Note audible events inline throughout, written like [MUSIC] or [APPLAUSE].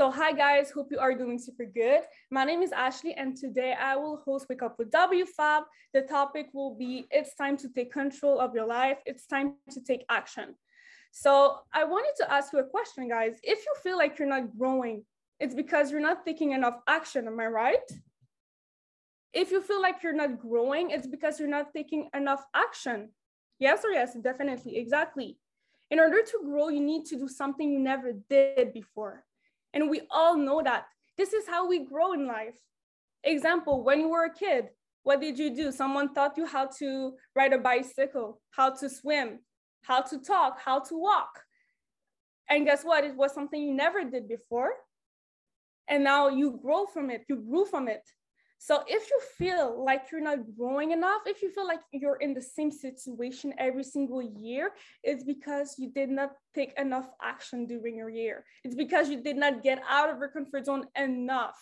So hi guys, hope you are doing super good. My name is Ashley and today I will host Wake Up with WFAB. The topic will be it's time to take control of your life. It's time to take action. So I wanted to ask you a question guys. If you feel like you're not growing, it's because you're not taking enough action, am I right? If you feel like you're not growing, it's because you're not taking enough action. Yes or yes, definitely, exactly. In order to grow, you need to do something you never did before. And we all know that. This is how we grow in life. Example, when you were a kid, what did you do? Someone taught you how to ride a bicycle, how to swim, how to talk, how to walk. And guess what? It was something you never did before. And now you grow from it, you grew from it. So if you feel like you're not growing enough, if you feel like you're in the same situation every single year, it's because you did not take enough action during your year. It's because you did not get out of your comfort zone enough.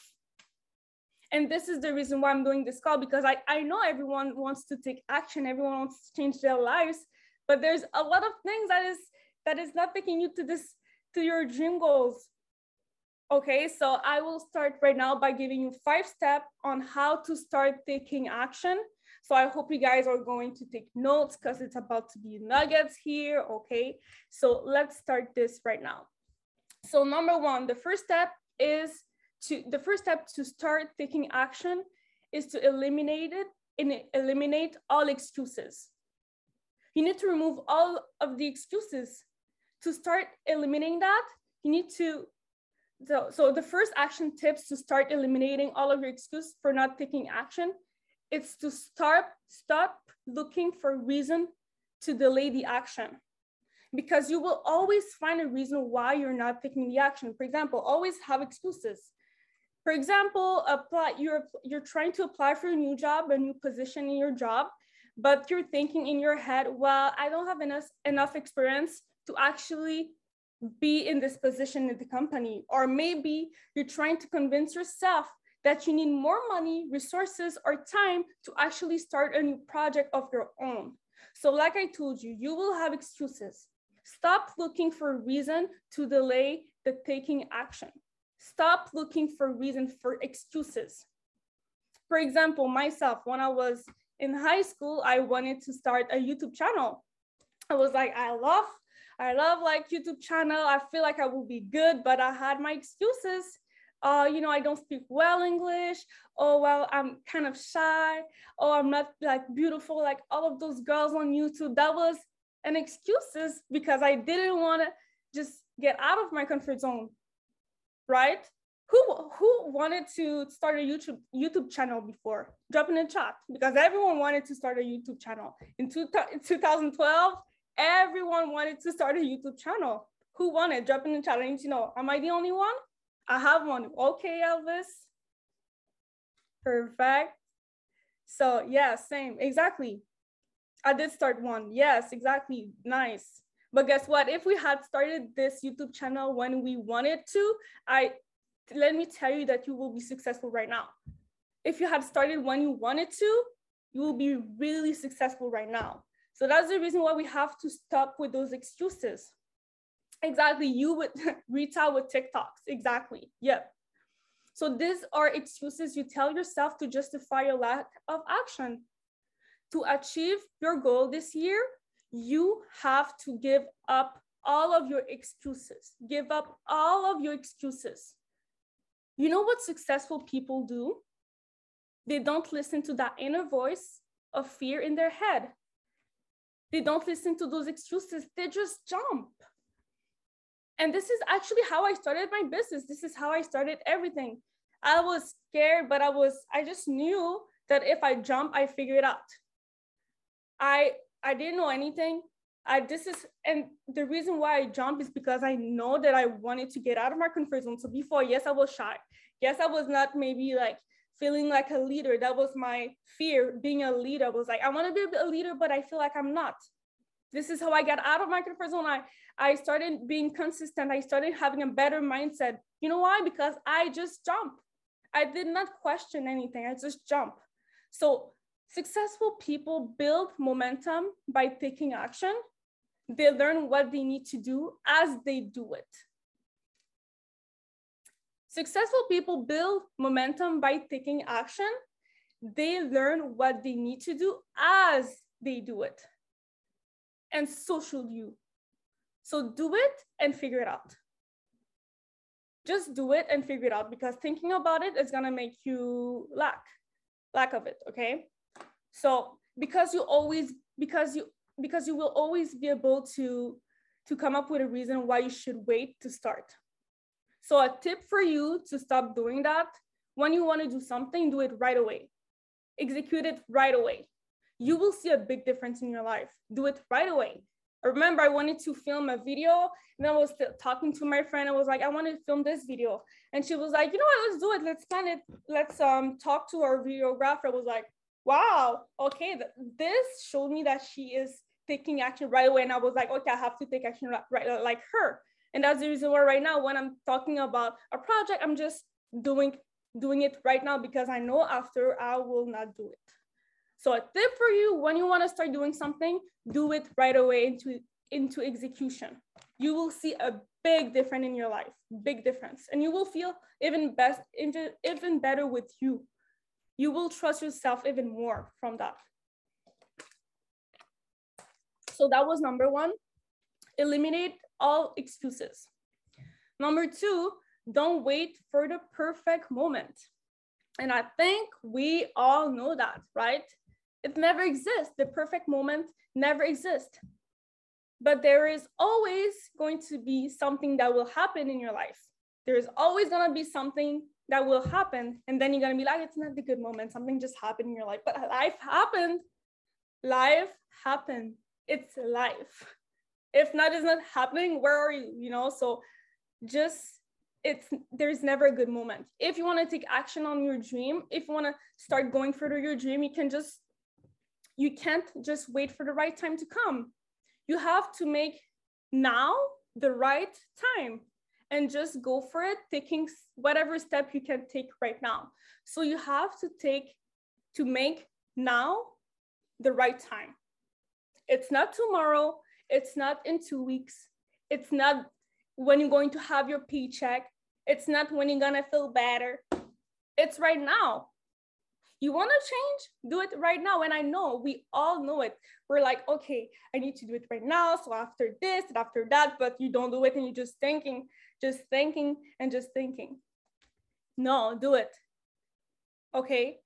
And this is the reason why I'm doing this call because I, I know everyone wants to take action, everyone wants to change their lives, but there's a lot of things that is that is not taking you to this to your dream goals Okay, so I will start right now by giving you five steps on how to start taking action. So I hope you guys are going to take notes because it's about to be nuggets here, okay? So let's start this right now. So number one, the first step is to, the first step to start taking action is to eliminate it, and eliminate all excuses. You need to remove all of the excuses. To start eliminating that, you need to so, so the first action tips to start eliminating all of your excuses for not taking action, it's to start stop looking for reason to delay the action because you will always find a reason why you're not taking the action. For example, always have excuses. For example, apply you're you're trying to apply for a new job, a new position in your job, but you're thinking in your head, well, I don't have enough enough experience to actually be in this position in the company. Or maybe you're trying to convince yourself that you need more money, resources, or time to actually start a new project of your own. So, like I told you, you will have excuses. Stop looking for a reason to delay the taking action. Stop looking for reason for excuses. For example, myself, when I was in high school, I wanted to start a YouTube channel. I was like, I love I love like YouTube channel. I feel like I will be good, but I had my excuses. Uh, you know, I don't speak well English. Oh, well, I'm kind of shy. Oh, I'm not like beautiful like all of those girls on YouTube. That was an excuses because I didn't want to just get out of my comfort zone, right? Who who wanted to start a YouTube YouTube channel before? Drop in the chat because everyone wanted to start a YouTube channel in, two, in 2012 everyone wanted to start a YouTube channel. Who wanted? Drop in the challenge. You know. Am I the only one? I have one. Okay, Elvis. Perfect. So yeah, same. Exactly. I did start one. Yes, exactly. Nice. But guess what? If we had started this YouTube channel when we wanted to, I let me tell you that you will be successful right now. If you had started when you wanted to, you will be really successful right now. So that's the reason why we have to stop with those excuses. Exactly, you would [LAUGHS] out with TikToks. Exactly, yep. So these are excuses you tell yourself to justify your lack of action. To achieve your goal this year, you have to give up all of your excuses. Give up all of your excuses. You know what successful people do? They don't listen to that inner voice of fear in their head. They don't listen to those excuses. They just jump. And this is actually how I started my business. This is how I started everything. I was scared, but I was, I just knew that if I jump, I figure it out. I I didn't know anything. I this is and the reason why I jump is because I know that I wanted to get out of my comfort zone. So before, yes, I was shy. Yes, I was not maybe like feeling like a leader. That was my fear, being a leader. I was like, I want to be a leader, but I feel like I'm not. This is how I got out of my comfort zone. I, I started being consistent. I started having a better mindset. You know why? Because I just jump. I did not question anything. I just jump. So successful people build momentum by taking action. They learn what they need to do as they do it. Successful people build momentum by taking action. They learn what they need to do as they do it. And so should you. So do it and figure it out. Just do it and figure it out because thinking about it is gonna make you lack, lack of it, okay? So because you always, because you, because you will always be able to, to come up with a reason why you should wait to start. So a tip for you to stop doing that, when you wanna do something, do it right away. Execute it right away you will see a big difference in your life. Do it right away. I remember I wanted to film a video and I was talking to my friend. I was like, I want to film this video. And she was like, you know what, let's do it. Let's plan it. Let's um talk to our videographer. I was like, wow, okay. This showed me that she is taking action right away. And I was like, okay, I have to take action right, right like her. And that's the reason why right now, when I'm talking about a project, I'm just doing doing it right now because I know after I will not do it. So a tip for you, when you wanna start doing something, do it right away into, into execution. You will see a big difference in your life, big difference. And you will feel even best, even better with you. You will trust yourself even more from that. So that was number one, eliminate all excuses. Number two, don't wait for the perfect moment. And I think we all know that, right? It never exists. The perfect moment never exists. But there is always going to be something that will happen in your life. There is always going to be something that will happen. And then you're going to be like, it's not the good moment. Something just happened in your life. But life happened. Life happened. It's life. If that is not happening. Where are you? You know, so just it's there's never a good moment. If you want to take action on your dream, if you want to start going further your dream, you can just you can't just wait for the right time to come. You have to make now the right time and just go for it, taking whatever step you can take right now. So you have to take to make now the right time. It's not tomorrow, it's not in two weeks, it's not when you're going to have your paycheck, it's not when you're gonna feel better. It's right now. You want to change? Do it right now. And i know we all know it. We're like okay i need to do it right now. So after this and after that but you don't do it and you're just thinking just thinking and just thinking. No do it. Okay?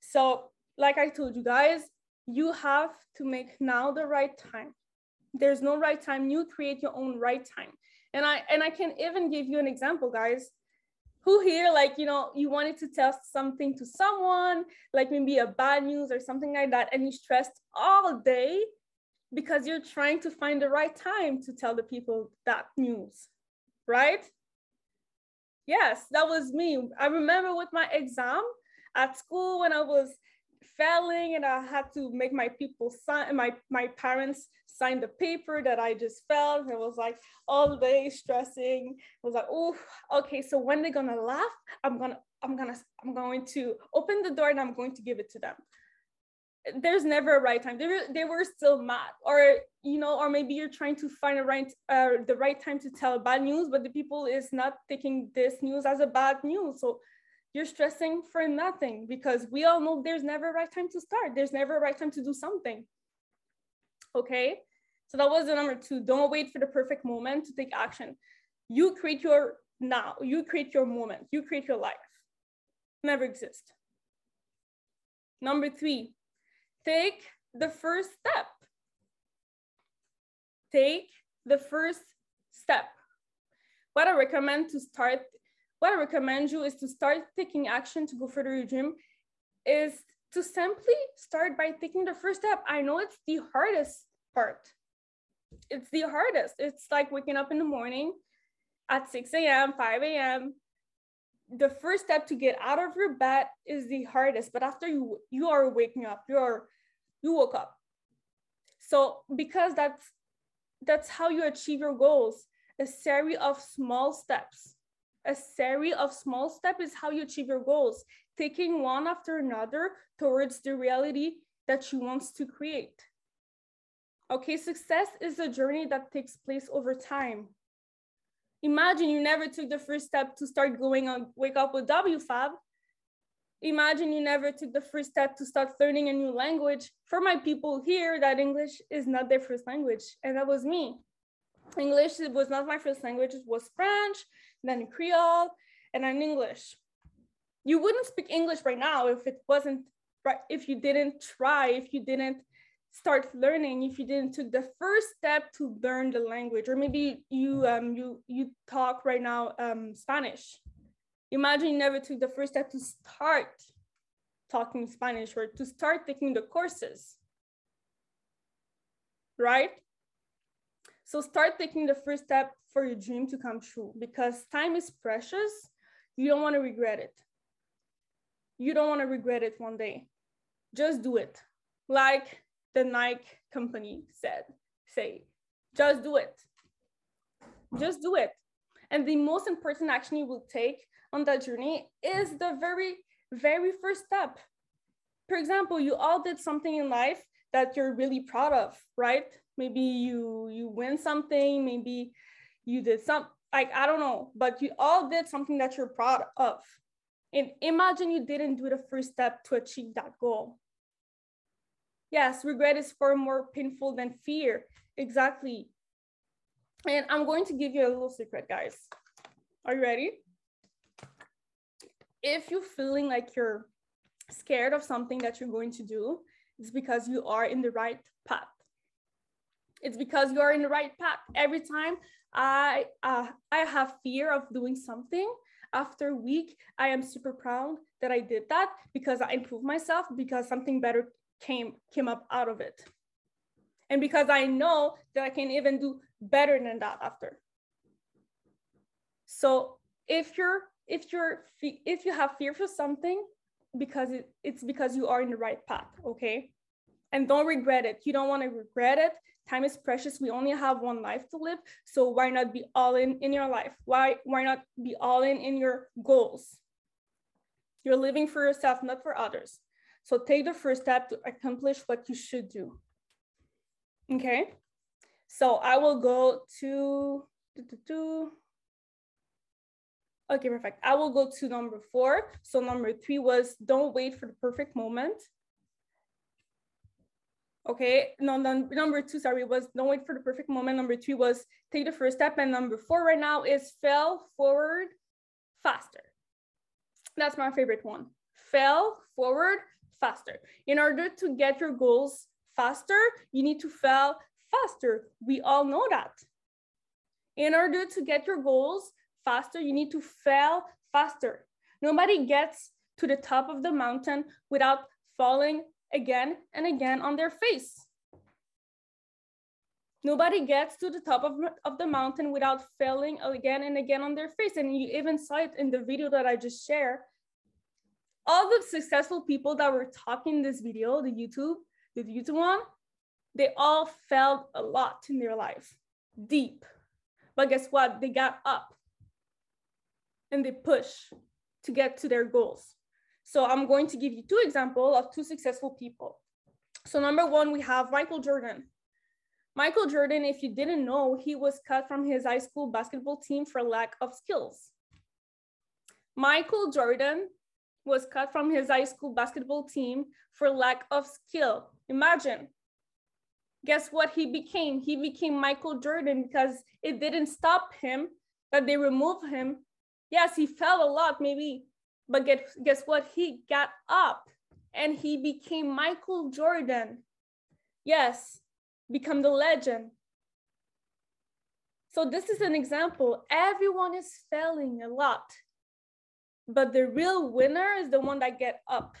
So like i told you guys you have to make now the right time there's no right time. You create your own right time. And i and i can even give you an example guys. Who here like you know you wanted to tell something to someone like maybe a bad news or something like that and you stressed all day because you're trying to find the right time to tell the people that news right? Yes that was me. I remember with my exam at school when i was failing and i had to make my people sign my my parents signed the paper that I just felt. It was like all day stressing. I was like, oh, okay. So when they're gonna laugh, I'm gonna, I'm gonna, I'm going to open the door and I'm going to give it to them. There's never a right time. They were, they were still mad, or you know, or maybe you're trying to find a right, uh, the right time to tell bad news, but the people is not taking this news as a bad news. So you're stressing for nothing because we all know there's never a right time to start. There's never a right time to do something okay? So that was the number two. Don't wait for the perfect moment to take action. You create your now, you create your moment, you create your life. Never exist. Number three, take the first step. Take the first step. What I recommend to start, what I recommend you is to start taking action to go further your dream is to simply start by taking the first step. I know it's the hardest part. It's the hardest. It's like waking up in the morning at 6 a.m., 5 a.m. The first step to get out of your bed is the hardest, but after you you are waking up, you're you woke up. So because that's that's how you achieve your goals. A series of small steps. A series of small steps is how you achieve your goals, taking one after another towards the reality that you want to create. Okay, success is a journey that takes place over time. Imagine you never took the first step to start going on Wake Up with WFAB. Imagine you never took the first step to start learning a new language. For my people here, that English is not their first language, and that was me. English was not my first language, it was French, then Creole, and then English. You wouldn't speak English right now if it wasn't right, if you didn't try, if you didn't start learning, if you didn't took the first step to learn the language, or maybe you um you you talk right now um Spanish. Imagine you never took the first step to start talking Spanish or to start taking the courses. Right? So start taking the first step for your dream to come true because time is precious. You don't want to regret it. You don't want to regret it one day. Just do it. Like the Nike company said, say, just do it. Just do it. And the most important action you will take on that journey is the very, very first step. For example, you all did something in life that you're really proud of, right? Maybe you you win something maybe you did some like i don't know but you all did something that you're proud of. And imagine you didn't do the first step to achieve that goal. Yes regret is far more painful than fear. Exactly. And i'm going to give you a little secret guys. Are you ready? If you're feeling like you're scared of something that you're going to do it's because you are in the right path it's because you're in the right path. Every time I uh, I have fear of doing something, after a week, I am super proud that I did that because I improved myself because something better came came up out of it. And because I know that I can even do better than that after. So if you're if you're if you have fear for something because it, it's because you are in the right path, okay? And don't regret it. You don't want to regret it time is precious. We only have one life to live. So why not be all in in your life? Why why not be all in in your goals? You're living for yourself not for others. So take the first step to accomplish what you should do. Okay? So i will go to okay perfect. I will go to number four. So number three was don't wait for the perfect moment Okay, no, no, number two, sorry, was don't wait for the perfect moment. Number three was take the first step. And number four right now is fail forward faster. That's my favorite one. Fail forward faster. In order to get your goals faster, you need to fail faster. We all know that. In order to get your goals faster, you need to fail faster. Nobody gets to the top of the mountain without falling again and again on their face. Nobody gets to the top of, of the mountain without failing again and again on their face. And you even saw it in the video that I just shared. All the successful people that were talking in this video, the YouTube, the YouTube one, they all failed a lot in their life, deep. But guess what? They got up and they push to get to their goals. So I'm going to give you two examples of two successful people. So number one, we have Michael Jordan. Michael Jordan, if you didn't know, he was cut from his high school basketball team for lack of skills. Michael Jordan was cut from his high school basketball team for lack of skill. Imagine. Guess what he became? He became Michael Jordan because it didn't stop him that they removed him. Yes, he fell a lot, maybe but guess, guess what? He got up and he became Michael Jordan. Yes, become the legend. So this is an example. Everyone is failing a lot, but the real winner is the one that get up,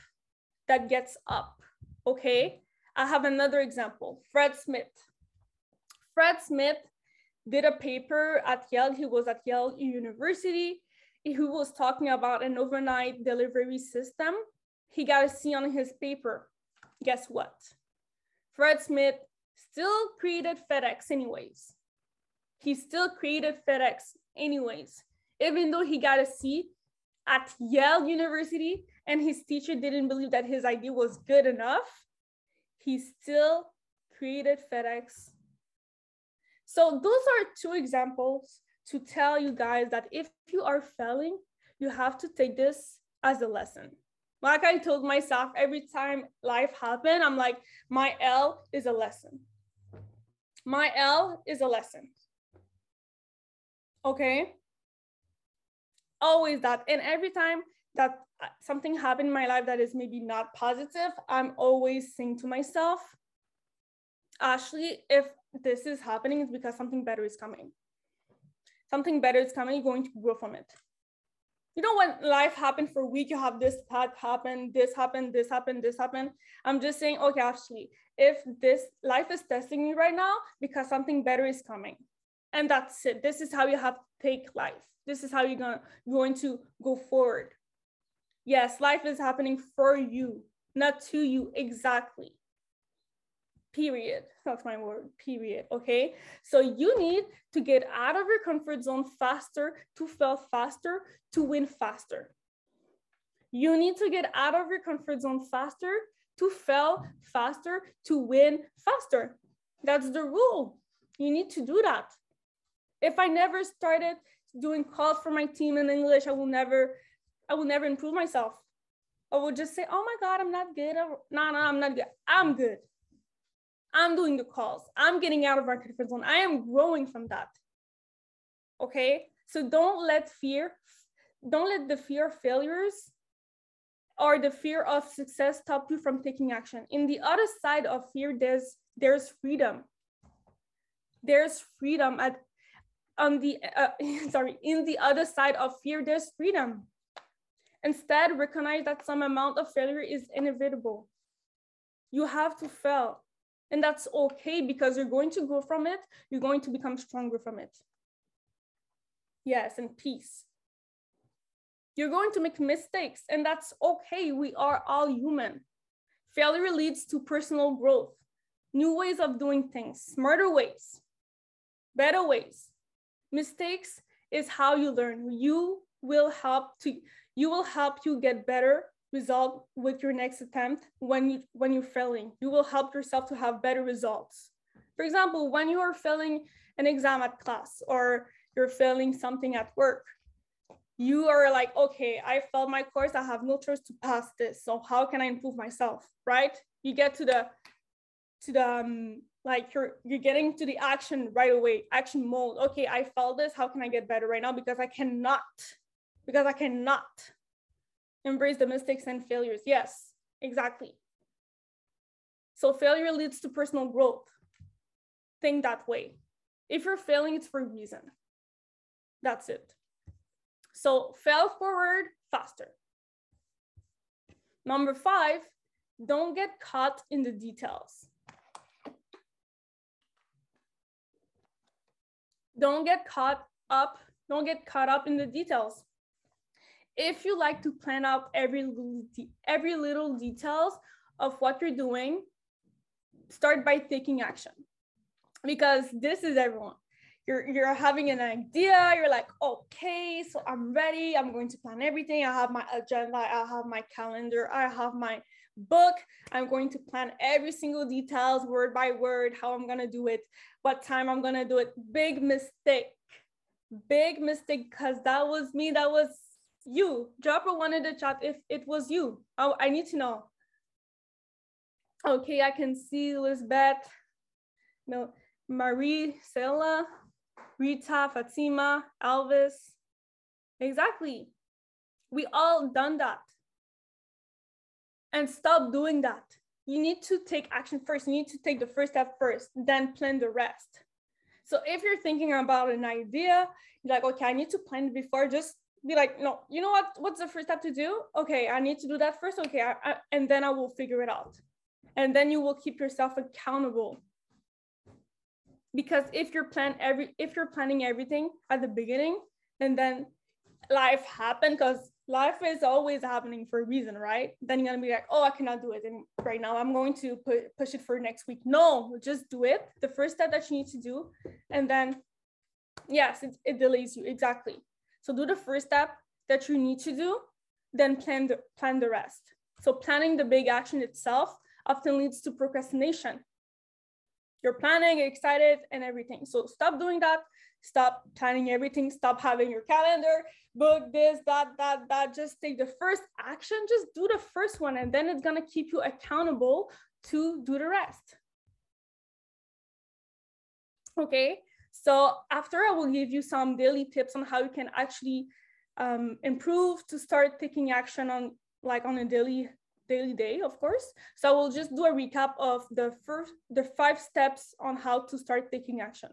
that gets up. Okay. I have another example. Fred Smith. Fred Smith did a paper at Yale. He was at Yale University who was talking about an overnight delivery system, he got a C on his paper. Guess what? Fred Smith still created FedEx anyways. He still created FedEx anyways, even though he got a C at Yale University and his teacher didn't believe that his idea was good enough, he still created FedEx. So those are two examples to tell you guys that if you are failing, you have to take this as a lesson. Like I told myself every time life happened, I'm like, my L is a lesson. My L is a lesson. Okay? Always that. And every time that uh, something happened in my life that is maybe not positive, I'm always saying to myself, Ashley, if this is happening, it's because something better is coming. Something better is coming, you're going to grow from it. You know, when life happened for a week, you have this, that happened, this happened, this happened, this happened. I'm just saying, okay, actually, if this life is testing me right now because something better is coming. And that's it. This is how you have to take life. This is how you're gonna, going to go forward. Yes, life is happening for you, not to you exactly period. That's my word, period. Okay. So you need to get out of your comfort zone faster, to fail faster, to win faster. You need to get out of your comfort zone faster, to fail faster, to win faster. That's the rule. You need to do that. If I never started doing calls for my team in English, I will never, I will never improve myself. I will just say, oh my God, I'm not good. No, no, I'm not good. I'm good. I'm doing the calls. I'm getting out of our comfort zone. I am growing from that. Okay. So don't let fear, don't let the fear of failures or the fear of success stop you from taking action. In the other side of fear, there's there's freedom. There's freedom at on the uh, [LAUGHS] sorry in the other side of fear. There's freedom. Instead, recognize that some amount of failure is inevitable. You have to fail. And that's okay because you're going to grow from it. You're going to become stronger from it. Yes, and peace. You're going to make mistakes, and that's okay. We are all human. Failure leads to personal growth, new ways of doing things, smarter ways, better ways. Mistakes is how you learn. You will help to you will help you get better result with your next attempt when you when you're failing. You will help yourself to have better results. For example when you are failing an exam at class or you're failing something at work you are like okay i failed my course. I have no choice to pass this. So how can i improve myself? Right? You get to the to the um, like you're you're getting to the action right away action mode. Okay i failed this. How can i get better right now? Because i cannot because i cannot embrace the mistakes and failures. Yes, exactly. So failure leads to personal growth. Think that way. If you're failing, it's for a reason. That's it. So fail forward faster. Number five, don't get caught in the details. Don't get caught up, don't get caught up in the details if you like to plan out every little every little details of what you're doing, start by taking action. Because this is everyone. You're, you're having an idea, you're like, okay, so I'm ready. I'm going to plan everything. I have my agenda, I have my calendar, I have my book. I'm going to plan every single details, word by word, how I'm gonna do it, what time I'm gonna do it. Big mistake. Big mistake, because that was me. That was you. Drop a one in the chat if it was you. Oh i need to know. Okay i can see lisbeth no marie Sela, rita fatima elvis exactly. We all done that. And stop doing that. You need to take action first. You need to take the first step first then plan the rest. So if you're thinking about an idea like okay i need to plan it before just be like, no, you know what? What's the first step to do? Okay, I need to do that first. Okay, I, I, and then I will figure it out. And then you will keep yourself accountable. Because if you're plan every if you're planning everything at the beginning and then life happen because life is always happening for a reason, right? Then you're gonna be like, oh, I cannot do it and right now. I'm going to put, push it for next week. No, just do it. The first step that you need to do, and then yes, it, it delays you exactly. So do the first step that you need to do, then plan the, plan the rest. So planning the big action itself often leads to procrastination. You're planning, excited, and everything. So stop doing that. Stop planning everything. Stop having your calendar, book this, that, that, that. Just take the first action. Just do the first one, and then it's gonna keep you accountable to do the rest. Okay, so after I will give you some daily tips on how you can actually um, improve to start taking action on like on a daily daily day, of course. So I will just do a recap of the first the five steps on how to start taking action.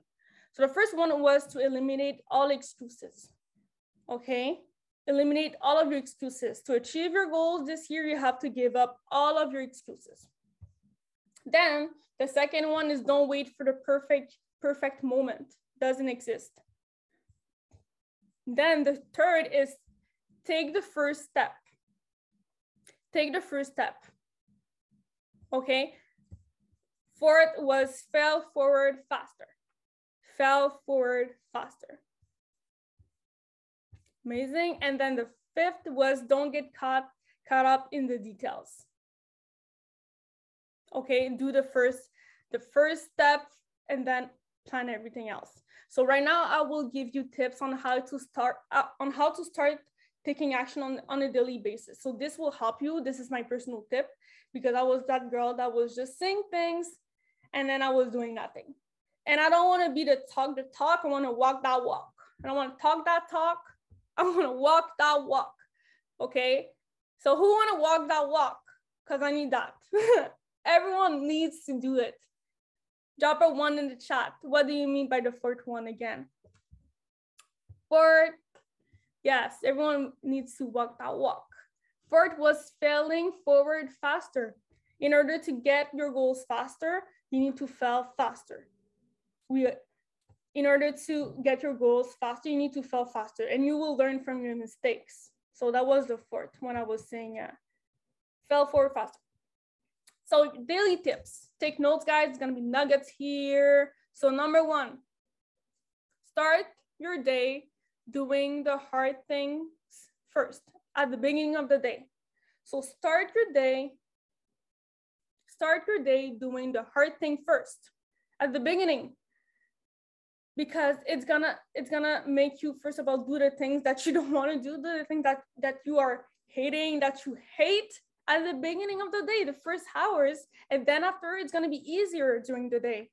So the first one was to eliminate all excuses. Okay, eliminate all of your excuses. To achieve your goals this year, you have to give up all of your excuses. Then the second one is don't wait for the perfect perfect moment. Doesn't exist. Then the third is take the first step. Take the first step. Okay. Fourth was fail forward faster. Fail forward faster. Amazing. And then the fifth was don't get caught caught up in the details. Okay, do the first the first step and then plan everything else. So right now I will give you tips on how to start uh, on how to start taking action on, on a daily basis. So this will help you. This is my personal tip because I was that girl that was just saying things and then I was doing nothing. And I don't want to be the talk the talk. I want to walk that walk. I don't want to talk that talk. [LAUGHS] I want to walk that walk. Okay. So who want to walk that walk? Because I need that. [LAUGHS] Everyone needs to do it. Drop a one in the chat. What do you mean by the fourth one again? Fourth, yes, everyone needs to walk that walk. Fourth was failing forward faster. In order to get your goals faster, you need to fail faster. We, in order to get your goals faster, you need to fail faster and you will learn from your mistakes. So that was the fourth when I was saying, yeah, fail forward faster. So daily tips, take notes guys, it's gonna be nuggets here. So number one, start your day doing the hard things first at the beginning of the day. So start your day, start your day doing the hard thing first at the beginning because it's gonna it's gonna make you first of all do the things that you [LAUGHS] don't want to do the things that that you are hating that you hate at the beginning of the day, the first hours, and then after it's gonna be easier during the day.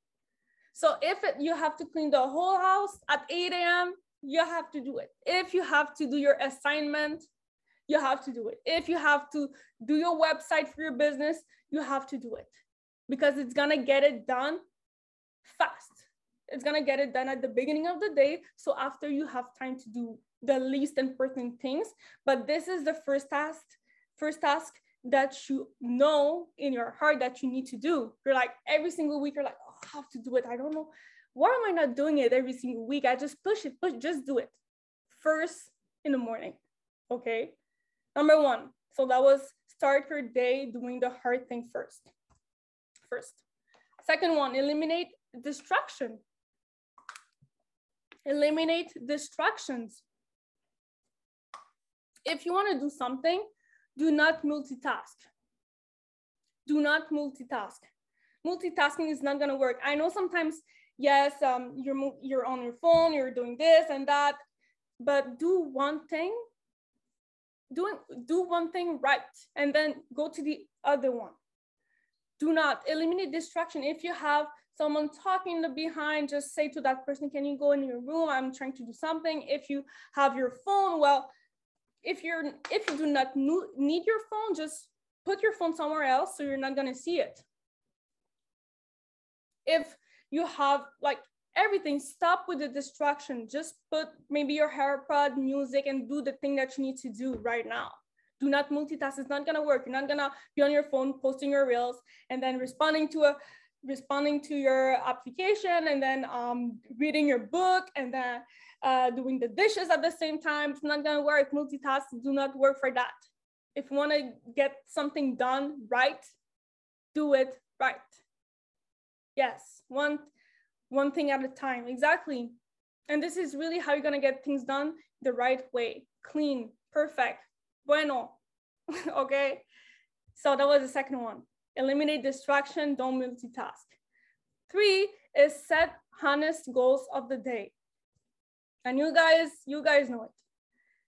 So if it, you have to clean the whole house at 8 a.m., you have to do it. If you have to do your assignment, you have to do it. If you have to do your website for your business, you have to do it because it's gonna get it done fast. It's gonna get it done at the beginning of the day. So after you have time to do the least important things, but this is the first task, first task that you know in your heart that you need to do. You're like every single week, you're like, oh, I have to do it. I don't know. Why am I not doing it every single week? I just push it, push, just do it first in the morning. Okay. Number one. So that was start your day doing the hard thing first. First. Second one, eliminate distraction. Eliminate distractions. If you want to do something, do not multitask. Do not multitask. Multitasking is not going to work. I know sometimes, yes, um, you're, you're on your phone, you're doing this and that, but do one thing, doing, do one thing right, and then go to the other one. Do not eliminate distraction. If you have someone talking in the behind, just say to that person, can you go in your room? I'm trying to do something. If you have your phone, well, if you're if you do not need your phone, just put your phone somewhere else so you're not gonna see it. If you have like everything, stop with the distraction. Just put maybe your hair AirPod music and do the thing that you need to do right now. Do not multitask. It's not gonna work. You're not gonna be on your phone posting your reels and then responding to a responding to your application and then um, reading your book and then uh, doing the dishes at the same time. It's not gonna work. Multitasks do not work for that. If you wanna get something done right, do it right. Yes, one, one thing at a time, exactly. And this is really how you're gonna get things done the right way, clean, perfect, bueno, [LAUGHS] okay? So that was the second one. Eliminate distraction, don't multitask. Three is set honest goals of the day. And you guys, you guys know it.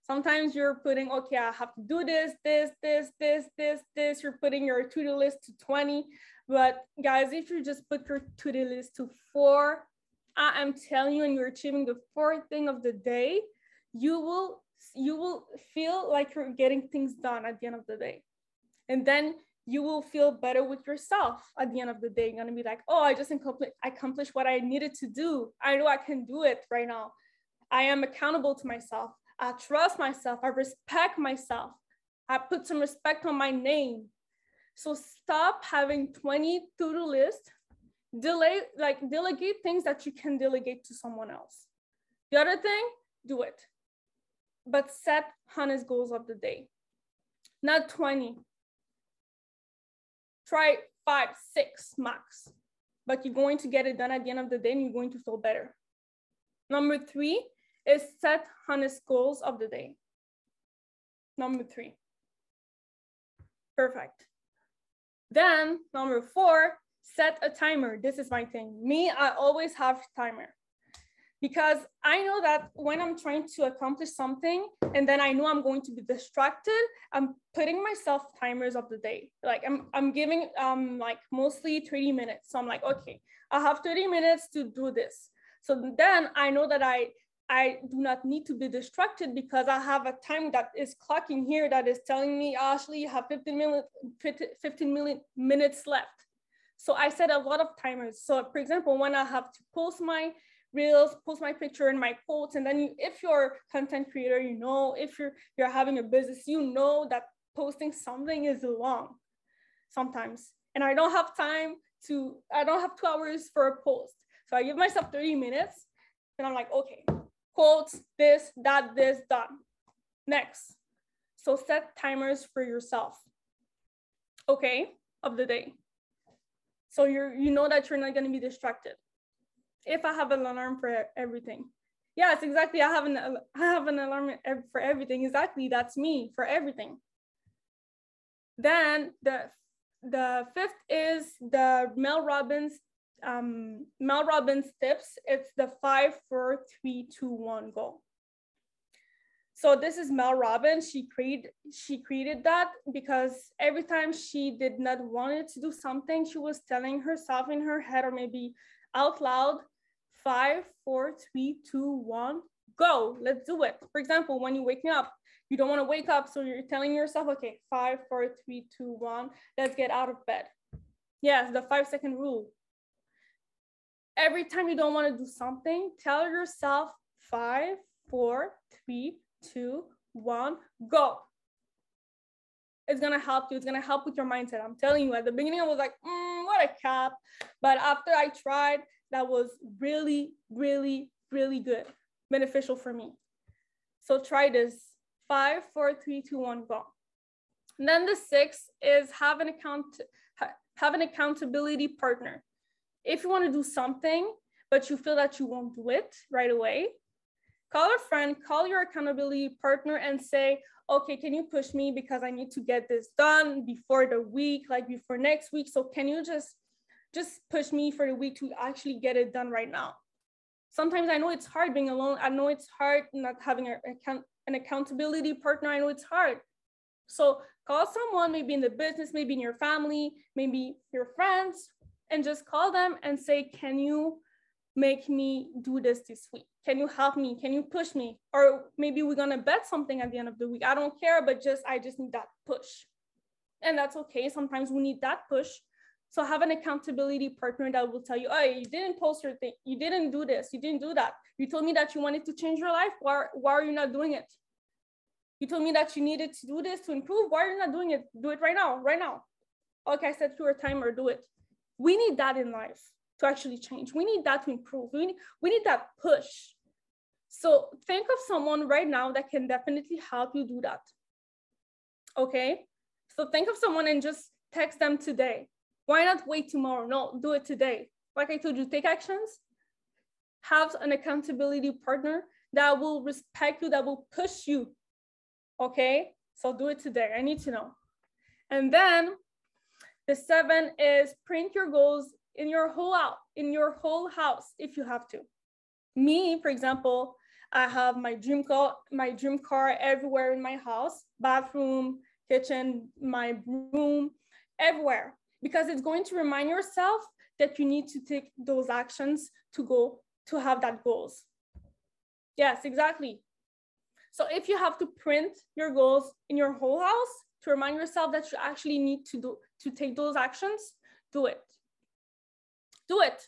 Sometimes you're putting, okay, I have to do this, this, this, this, this, this. You're putting your to-do list to 20. But guys, if you just put your to-do list to four, I am telling you, and you're achieving the fourth thing of the day, you will you will feel like you're getting things done at the end of the day. And then you will feel better with yourself at the end of the day. You're gonna be like, oh, I just accomplished, what I needed to do. I know I can do it right now. I am accountable to myself. I trust myself. I respect myself. I put some respect on my name. So stop having 20 to-do lists. Delay, like delegate things that you can delegate to someone else. The other thing, do it. But set honest goals of the day. Not 20. Try five, six max. But you're going to get it done at the end of the day and you're going to feel better. Number three is set honest goals of the day. Number three. Perfect. Then number four, set a timer. This is my thing. Me, I always have timer because I know that when I'm trying to accomplish something and then I know I'm going to be distracted, I'm putting myself timers of the day. Like I'm, I'm giving um like mostly 30 minutes. So I'm like, okay, I have 30 minutes to do this. So then I know that I I do not need to be distracted because I have a time that is clocking here that is telling me, Ashley, you have 15 minutes, 15 million minutes left. So I set a lot of timers. So for example, when I have to post my reels, post my picture and my quotes, and then you, if you're content creator, you know, if you're you're having a business, you know that posting something is long sometimes. And I don't have time to, I don't have two hours for a post. So I give myself 30 minutes and I'm like, okay, quotes, this, that, this, done. Next. So set timers for yourself. Okay, of the day. So you're you know that you're not gonna be distracted. If I have an alarm for everything. Yes, exactly. I have an I have an alarm for everything. Exactly, that's me for everything. Then the the fifth is the Mel Robbins um, Mel Robbins tips. It's the five, four, three, two, one goal. So this is Mel Robbins. She created she created that because every time she did not wanted to do something, she was telling herself in her head or maybe out loud, five, four, three, two, one, go. Let's do it. For example, when you wake up, you don't want to wake up, so you're telling yourself, okay, five, four, three, two, one. Let's get out of bed. Yes, the five second rule every time you don't want to do something, tell yourself five, four, three, two, one, go. It's gonna help you. It's gonna help with your mindset. I'm telling you, at the beginning, I was like, mm, what a cap. But after I tried, that was really, really, really good, beneficial for me. So try this five, four, three, two, one, go. And then the sixth is have an account, have an accountability partner if you want to do something, but you feel that you won't do it right away, call a friend, call your accountability partner and say, okay, can you push me because I need to get this done before the week, like before next week. So can you just just push me for the week to actually get it done right now? Sometimes I know it's hard being alone. I know it's hard not having a, an accountability partner. I know it's hard. So call someone, maybe in the business, maybe in your family, maybe your friends, and just call them and say, can you make me do this this week? Can you help me? Can you push me? Or maybe we're gonna bet something at the end of the week. I don't care, but just I just need that push. And that's okay. Sometimes we need that push. So have an accountability partner that will tell you, oh, you didn't post your thing, you didn't do this, you didn't do that. You told me that you wanted to change your life. Why, why are you not doing it? You told me that you needed to do this to improve. Why are you not doing it? Do it right now, right now. Okay, I said to your timer, do it. We need that in life to actually change. We need that to improve. We need, we need that push. So think of someone right now that can definitely help you do that. Okay. So think of someone and just text them today. Why not wait tomorrow? No, do it today. Like I told you, take actions. Have an accountability partner that will respect you, that will push you. Okay. So do it today. I need to know. And then the seven is print your goals in your whole out in your whole house if you have to. Me, for example, I have my dream car, my dream car everywhere in my house, bathroom, kitchen, my room, everywhere, because it's going to remind yourself that you need to take those actions to go to have that goals. Yes, exactly. So if you have to print your goals in your whole house to remind yourself that you actually need to do to take those actions, do it. Do it.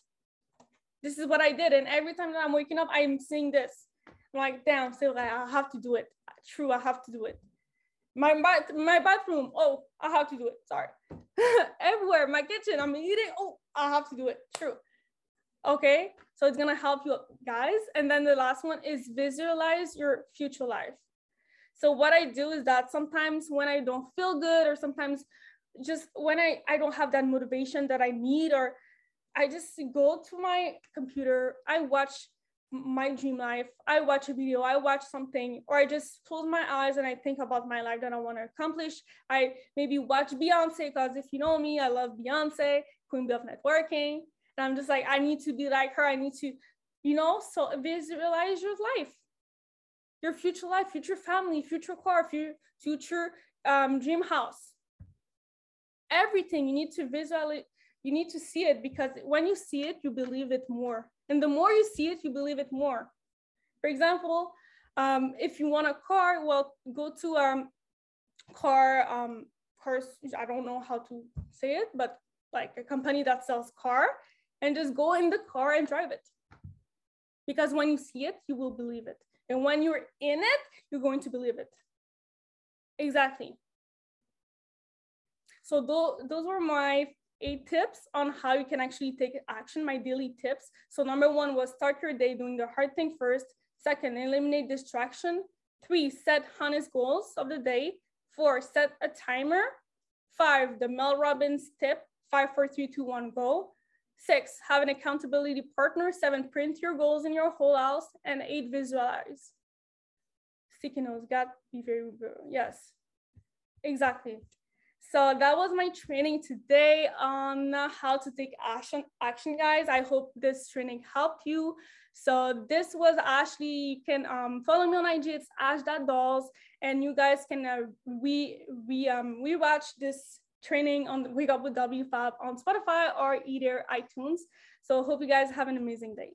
This is what I did. And every time that I'm waking up, I'm seeing this. I'm like, damn, still I have to do it. True, I have to do it. My bath, my bathroom, oh, I have to do it. Sorry. [LAUGHS] Everywhere, my kitchen, I'm eating. Oh, I have to do it. True. Okay, so it's gonna help you guys. And then the last one is visualize your future life. So what I do is that sometimes when I don't feel good or sometimes just when I, I don't have that motivation that I need or I just go to my computer, I watch my dream life, I watch a video, I watch something, or I just close my eyes and I think about my life that I want to accomplish. I maybe watch Beyonce because if you know me, I love Beyonce, Queen of Networking. And I'm just like, I need to be like her. I need to, you know, so visualize your life, your future life, future family, future car, future um, dream house. Everything you need to visualize, you need to see it because when you see it, you believe it more. And the more you see it, you believe it more. For example, um, if you want a car, well, go to um, car, um, cars, I don't know how to say it, but like a company that sells car and just go in the car and drive it. Because when you see it, you will believe it. And when you're in it, you're going to believe it. Exactly. So th those were my eight tips on how you can actually take action, my daily tips. So number one was start your day doing the hard thing first. Second, eliminate distraction. Three, set honest goals of the day. Four, set a timer. Five, the Mel Robbins tip, five, four, three, two, one, go. Six, have an accountability partner. Seven, print your goals in your whole house. And eight, visualize. Sticky notes, got be very, yes, exactly. So that was my training today on how to take action, action guys. I hope this training helped you. So this was Ashley. You can um, follow me on IG. It's ash.dollz. And you guys can uh, we we um we watch this training on Wake Up with WFAB on Spotify or either iTunes. So hope you guys have an amazing day.